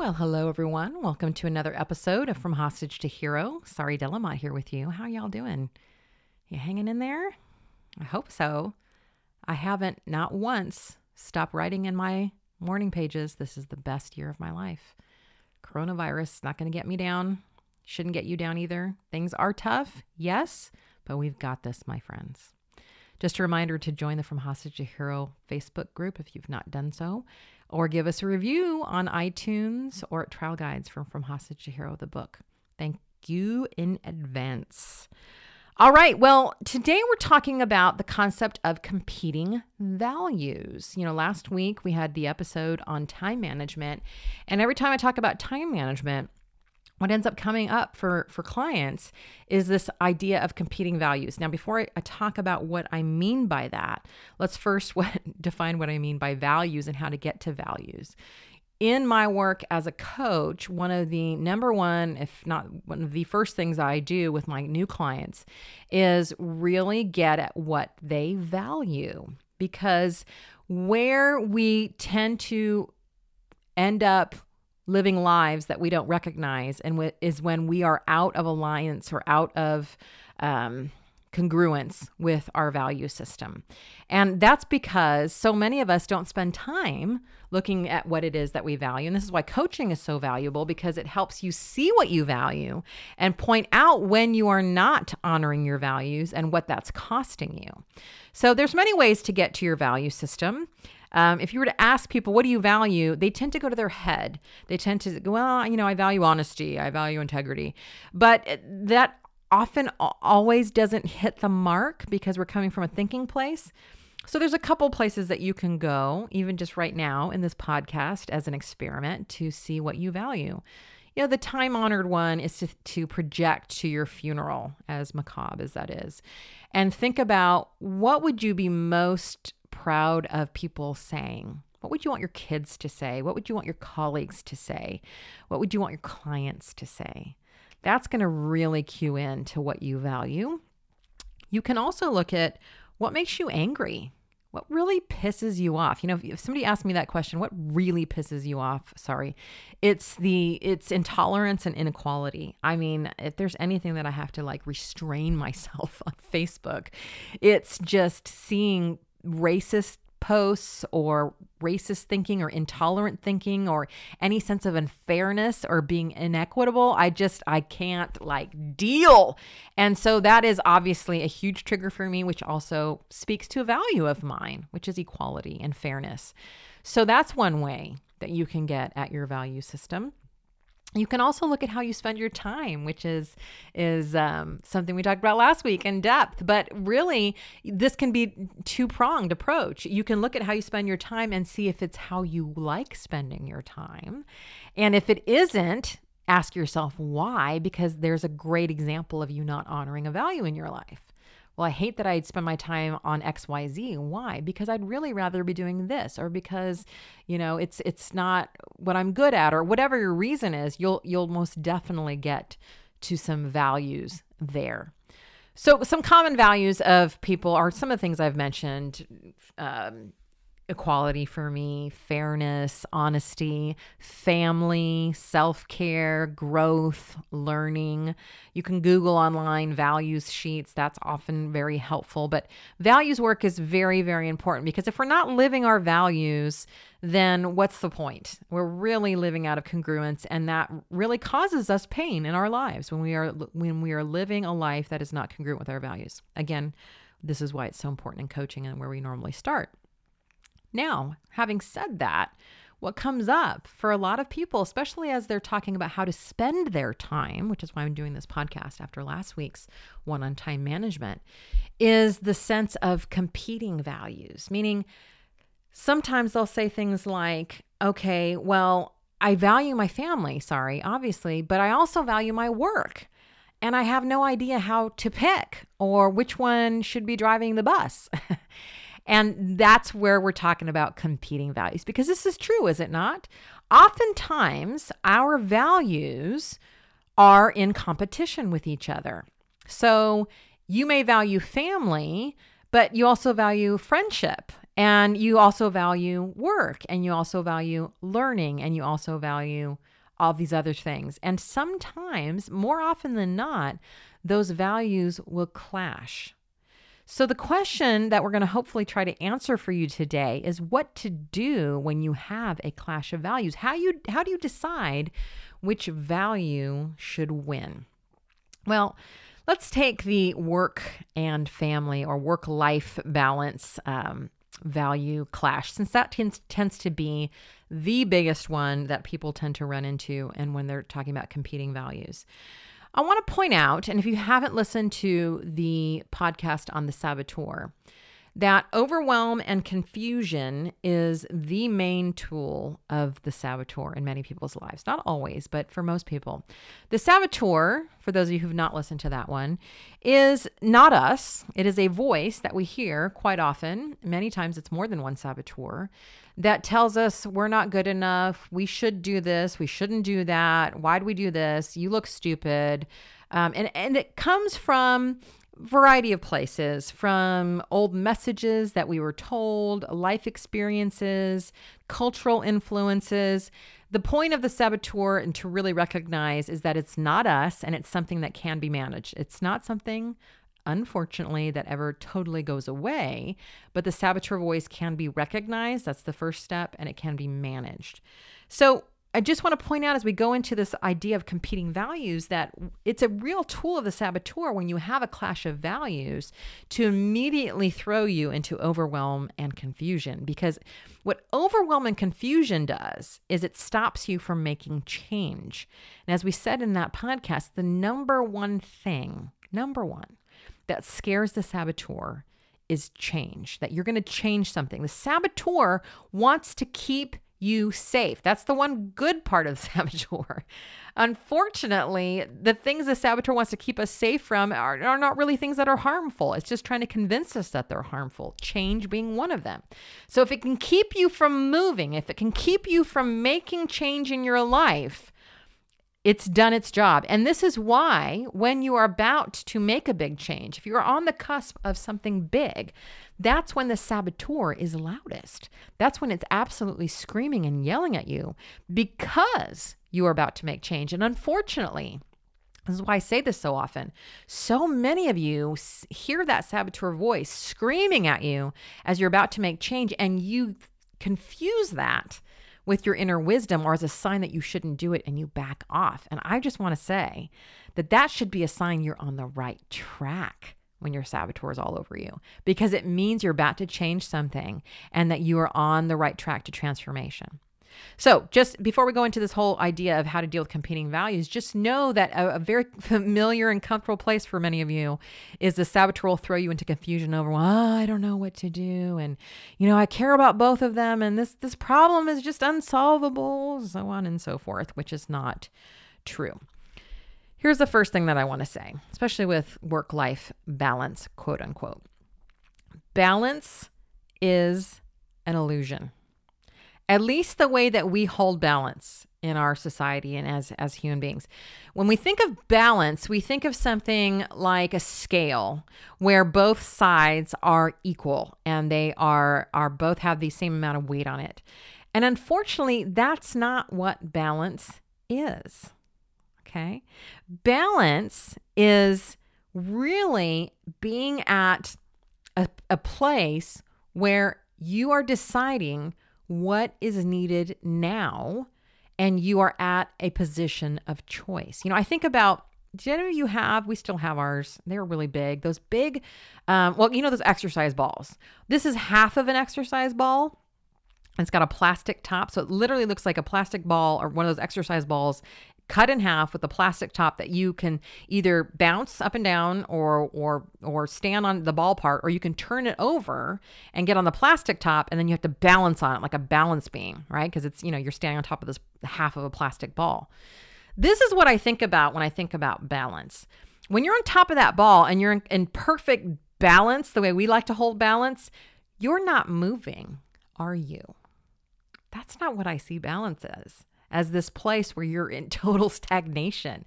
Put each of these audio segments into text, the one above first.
Well, hello everyone. Welcome to another episode of From Hostage to Hero. Sari, Delamotte here with you. How y'all doing? You hanging in there? I hope so. I haven't not once stopped writing in my morning pages. This is the best year of my life. Coronavirus not going to get me down. Shouldn't get you down either. Things are tough, yes, but we've got this, my friends. Just a reminder to join the From Hostage to Hero Facebook group if you've not done so, or give us a review on iTunes or at Trial Guides from From Hostage to Hero, the book. Thank you in advance. All right. Well, today we're talking about the concept of competing values. You know, last week we had the episode on time management. And every time I talk about time management, what ends up coming up for for clients is this idea of competing values. Now before I, talk about what i mean by that let's first what, define what i mean by values and how to get to values. In my work as a coach one of the number one if not one of the first things i do with my new clients is really get at what they value. Because where we tend to end up living lives that we don't recognize and w- is when we are out of alliance or out of um, congruence with our value system. And that's because so many of us don't spend time looking at what it is that we value. And this is why coaching is so valuable because it helps you see what you value and point out when you are not honoring your values and what that's costing you. So there's many ways to get to your value system. Um, if you were to ask people, what do you value? They tend to go to their head. They tend to go, well, you know, I value honesty, I value integrity. But that often always doesn't hit the mark because we're coming from a thinking place. So there's a couple places that you can go, even just right now in this podcast as an experiment to see what you value. You know, the time honored one is to, to project to your funeral, as macabre as that is, and think about what would you be most proud of people saying? What would you want your kids to say? What would you want your colleagues to say? What would you want your clients to say? That's going to really cue in to what you value. You can also look at what makes you angry. What really pisses you off? You know, if, if somebody asked me that question, what really pisses you off? Sorry, it's the it's intolerance and inequality. I mean, if there's anything that I have to like restrain myself on Facebook, it's just seeing racist posts or racist thinking or intolerant thinking or any sense of unfairness or being inequitable i just i can't like deal. And so that is obviously a huge trigger for me which also speaks to a value of mine which is equality and fairness. So that's one way that you can get at your value system you can also look at how you spend your time which is is um, something we talked about last week in depth. But really this can be two pronged approach. You can look at how you spend your time and see if it's how you like spending your time. And if it isn't ask yourself why because there's a great example of you not honoring a value in your life well, I hate that I'd spend my time on XYZ. Why? Because I'd really rather be doing this or because, you know, it's it's not what I'm good at or whatever your reason is, you'll you'll most definitely get to some values there. So, some common values of people are some of the things I've mentioned um, equality for me, fairness, honesty, family, self care, growth, learning. You can Google online values sheets. That's often very helpful. But values work is very, very important because if we're not living our values, then what's the point? We're really living out of congruence and that really causes us pain in our lives when we are when we are living a life that is not congruent with our values. Again, this is why it's so important in coaching and where we normally start. Now, having said that, what comes up for a lot of people, especially as they're talking about how to spend their time, which is why I'm doing this podcast after last week's one on time management, is the sense of competing values. Meaning, sometimes they'll say things like, okay, well, I value my family, sorry, obviously, but I also value my work. And I have no idea how to pick or which one should be driving the bus. and that's where we're talking about competing values because this is true, is it not? Oftentimes, our values are in competition with each other. So you may value family, but you also value friendship and you also value work and you also value learning and you also value all these other things. And sometimes, more often than not, those values will clash. So, the question that we're going to hopefully try to answer for you today is what to do when you have a clash of values. How you how do you decide which value should win? Well, let's take the work and family or work life balance um, value clash, since that tends, tends to be the biggest one that people tend to run into and when they're talking about competing values. I want to point out, and if you haven't listened to the podcast on the saboteur, that overwhelm and confusion is the main tool of the saboteur in many people's lives. Not always, but for most people. The saboteur, for those of you who've not listened to that one, is not us. It is a voice that we hear quite often. Many times it's more than one saboteur that tells us we're not good enough. We should do this. We shouldn't do that. Why do we do this? You look stupid. Um, and, and it comes from variety of places from old messages that we were told, life experiences, cultural influences. The point of the saboteur and to really recognize is that it's not us and it's something that can be managed. It's not something unfortunately that ever totally goes away, but the saboteur voice can be recognized. That's the first step and it can be managed. So, I just want to point out as we go into this idea of competing values that it's a real tool of the saboteur when you have a clash of values to immediately throw you into overwhelm and confusion. Because what overwhelm and confusion does is it stops you from making change. And as we said in that podcast, the number one thing, number one, that scares the saboteur is change, that you're going to change something. The saboteur wants to keep you safe. That's the one good part of the saboteur. Unfortunately, the things the saboteur wants to keep us safe from are, are not really things that are harmful. It's just trying to convince us that they're harmful, change being one of them. So, if it can keep you from moving, if it can keep you from making change in your life, it's done its job. And this is why, when you are about to make a big change, if you're on the cusp of something big, that's when the saboteur is loudest. That's when it's absolutely screaming and yelling at you because you are about to make change. And unfortunately, this is why I say this so often. So many of you hear that saboteur voice screaming at you as you're about to make change, and you confuse that with your inner wisdom or as a sign that you shouldn't do it and you back off. And I just want to say that that should be a sign you're on the right track when your saboteur is all over you because it means you're about to change something and that you are on the right track to transformation. So, just before we go into this whole idea of how to deal with competing values, just know that a, a, very familiar and comfortable place for many of you is the saboteur will throw you into confusion over, well, I don't know what to do, and you know, I care about both of them, and this this problem is just unsolvable, so on and so forth, which is not true. Here's the first thing that I want to say, especially with work life balance, quote unquote. Balance is an illusion. At least the way that we hold balance in our society and as as human beings. When we think of balance, we think of something like a scale where both sides are equal and they are are both have the same amount of weight on it. And unfortunately, that's not what balance is. Okay. Balance is really being at a, a place where you are deciding what is needed now and you are at a position of choice. You know, I think about do any of you have we still have ours. They're really big. Those big um, well you know those exercise balls. This is half of an exercise ball. It's got a plastic top so it literally looks like a plastic ball or one of those exercise balls cut in half with a plastic top that you can either bounce up and down or or or stand on the ball part or you can turn it over and get on the plastic top and then you have to balance on it like a balance beam right? Because it's you know you're standing on top of this half of a plastic ball. This is what i think about when i think about balance. When you're on top of that ball and you're in, in perfect balance the way we like to hold balance you're not moving are you? That's not what i see balance as as this place where you're in total stagnation.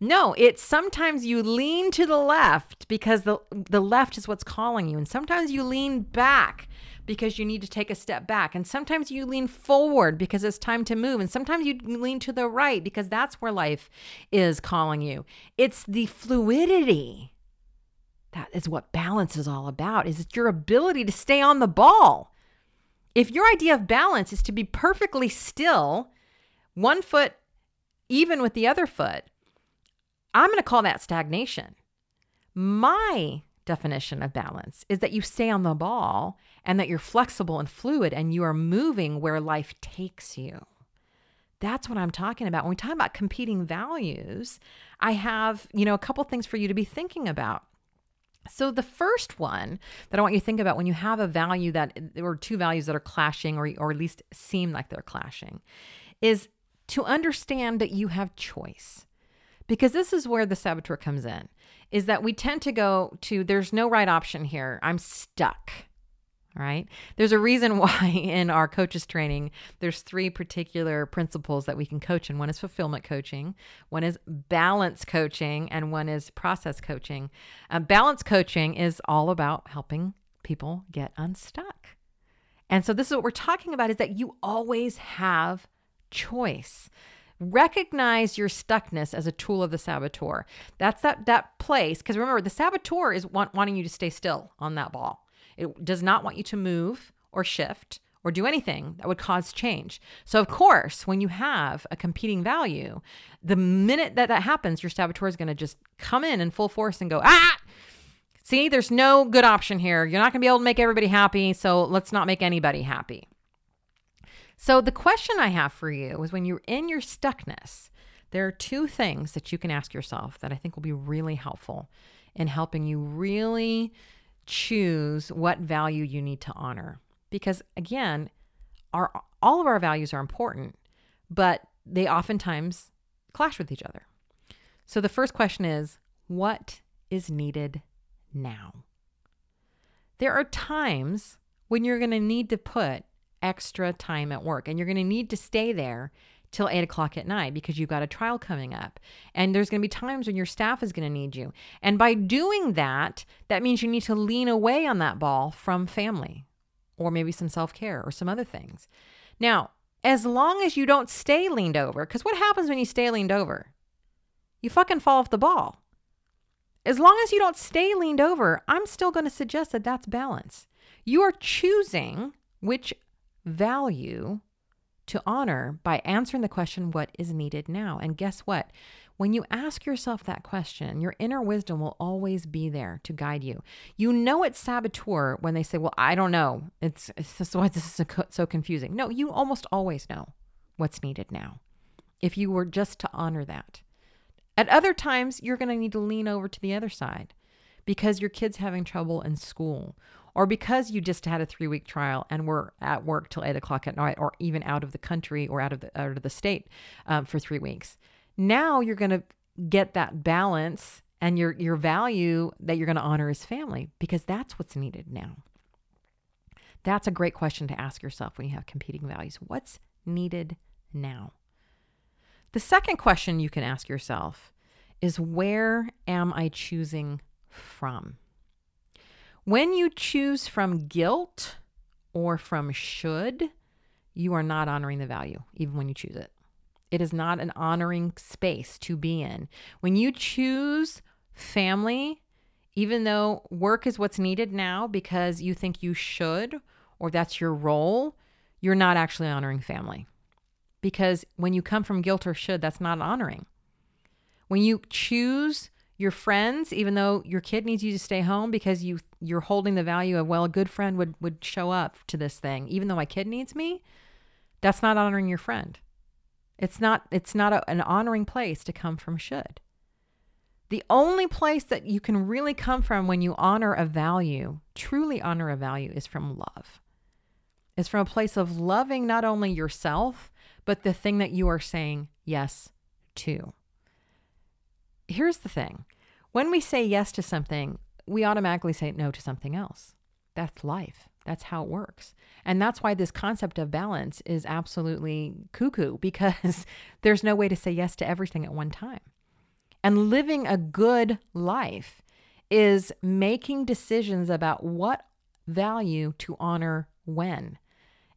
No, it's sometimes you lean to the left because the the left is what's calling you and sometimes you lean back because you need to take a step back and sometimes you lean forward because it's time to move and sometimes you lean to the right because that's where life is calling you. It's the fluidity. That is what balance is all about. Is it's your ability to stay on the ball. If your idea of balance is to be perfectly still one foot even with the other foot, I'm going to call that stagnation. My definition of balance is that you stay on the ball and that you're flexible and fluid and you are moving where life takes you. That's what I'm talking about. When we talk about competing values, I have, you know, a couple things for you to be thinking about. So the first one that I want you to think about when you have a value that or two values that are clashing or or at least seem like they're clashing is to understand that you have choice. Because this is where the saboteur comes in is that we tend to go to there's no right option here. I'm stuck. Right? There's a reason why in our coaches training there's three particular principles that we can coach and one is fulfillment coaching, one is balance coaching and one is process coaching. Uh, balance coaching is all about helping people get unstuck. And so this is what we're talking about is that you always have choice. Recognize your stuckness as a tool of the saboteur. That's that that place because remember the saboteur is want, wanting you to stay still on that ball. It does not want you to move or shift or do anything that would cause change. So, of course, when you have a competing value, the minute that that happens, your saboteur is going to just come in in full force and go, ah, see, there's no good option here. You're not going to be able to make everybody happy. So, let's not make anybody happy. So, the question I have for you is when you're in your stuckness, there are two things that you can ask yourself that I think will be really helpful in helping you really choose what value you need to honor. Because again, our all of our values are important, but they oftentimes clash with each other. So the first question is what is needed now? There are times when you're going to need to put extra time at work and you're going to need to stay there till eight o'clock at night because you've got a trial coming up. And there's going to be times when your staff is going to need you. And by doing that, that means you need to lean away on that ball from family or maybe some self care or some other things. Now, as long as you don't stay leaned over, because what happens when you stay leaned over? You fucking fall off the ball. As long as you don't stay leaned over, I'm still going to suggest that that's balance. You are choosing which value to honor by answering the question, What is needed now? And guess what? When you ask yourself that question, your inner wisdom will always be there to guide you. You know it's saboteur when they say, Well, I don't know. It's, it's why this is so confusing. No, you almost always know what's needed now if you were just to honor that. At other times, you're going to need to lean over to the other side because your kid's having trouble in school or because you just had a three week trial and were at work till eight o'clock at night, or even out of the country or out of the out of the state um, for three weeks. Now you're going to get that balance and your your value that you're going to honor is family because that's what's needed now. That's a great question to ask yourself when you have competing values. What's needed now? The second question you can ask yourself is where am I choosing from? When you choose from guilt or from should, you are not honoring the value, even when you choose it. It is not an honoring space to be in. When you choose family, even though work is what's needed now because you think you should or that's your role, you're not actually honoring family. Because when you come from guilt or should, that's not honoring. When you choose your friends, even though your kid needs you to stay home because you you're holding the value of well, a good friend would would show up to this thing, even though my kid needs me. That's not honoring your friend. It's not it's not a, an honoring place to come from should. The only place that you can really come from when you honor a value, truly honor a value, is from love. It's from a place of loving not only yourself, but the thing that you are saying yes to. Here's the thing when we say yes to something, we automatically say no to something else. That's life. That's how it works. And that's why this concept of balance is absolutely cuckoo because there's no way to say yes to everything at one time. And living a good life is making decisions about what value to honor when.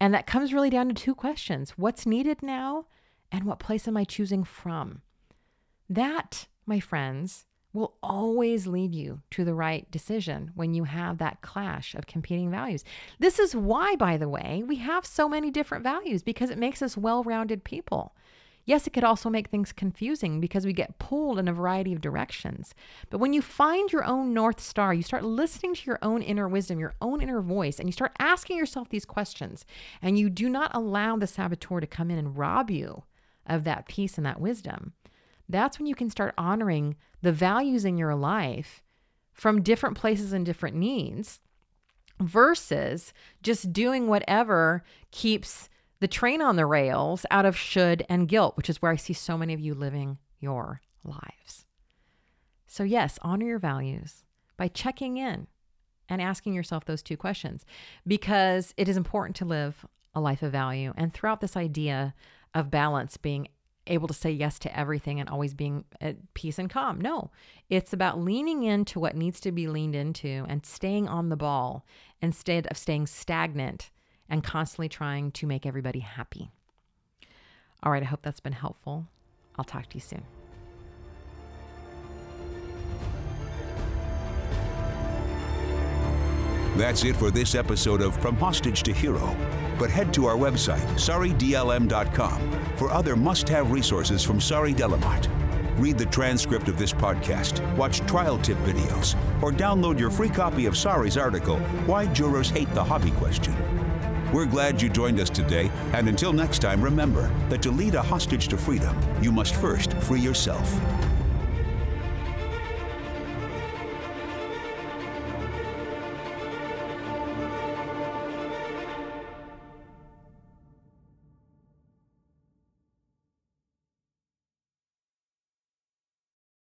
And that comes really down to two questions what's needed now, and what place am I choosing from? That, my friends, will always lead you to the right decision when you have that clash of competing values. This is why, by the way, we have so many different values because it makes us well rounded people. Yes, it could also make things confusing because we get pulled in a variety of directions. But when you find your own North Star, you start listening to your own inner wisdom, your own inner voice, and you start asking yourself these questions, and you do not allow the saboteur to come in and rob you of that peace and that wisdom, that's when you can start honoring the values in your life from different places and different needs versus just doing whatever keeps the train on the rails out of should and guilt, which is where I see so many of you living your lives. So, yes, honor your values by checking in and asking yourself those two questions because it is important to live a life of value. And throughout this idea of balance being able to say yes to everything and always being at peace and calm. No, it's about leaning into what needs to be leaned into and staying on the ball instead of staying stagnant and constantly trying to make everybody happy. All right, I hope that's been helpful. I'll talk to you soon. That's it for this episode of From Hostage to Hero. But head to our website, saridlm.com, for other must have resources from Sari Delamotte. Read the transcript of this podcast, watch trial tip videos, or download your free copy of Sari's article, Why Jurors Hate the Hobby Question. We're glad you joined us today, and until next time, remember that to lead a hostage to freedom, you must first free yourself.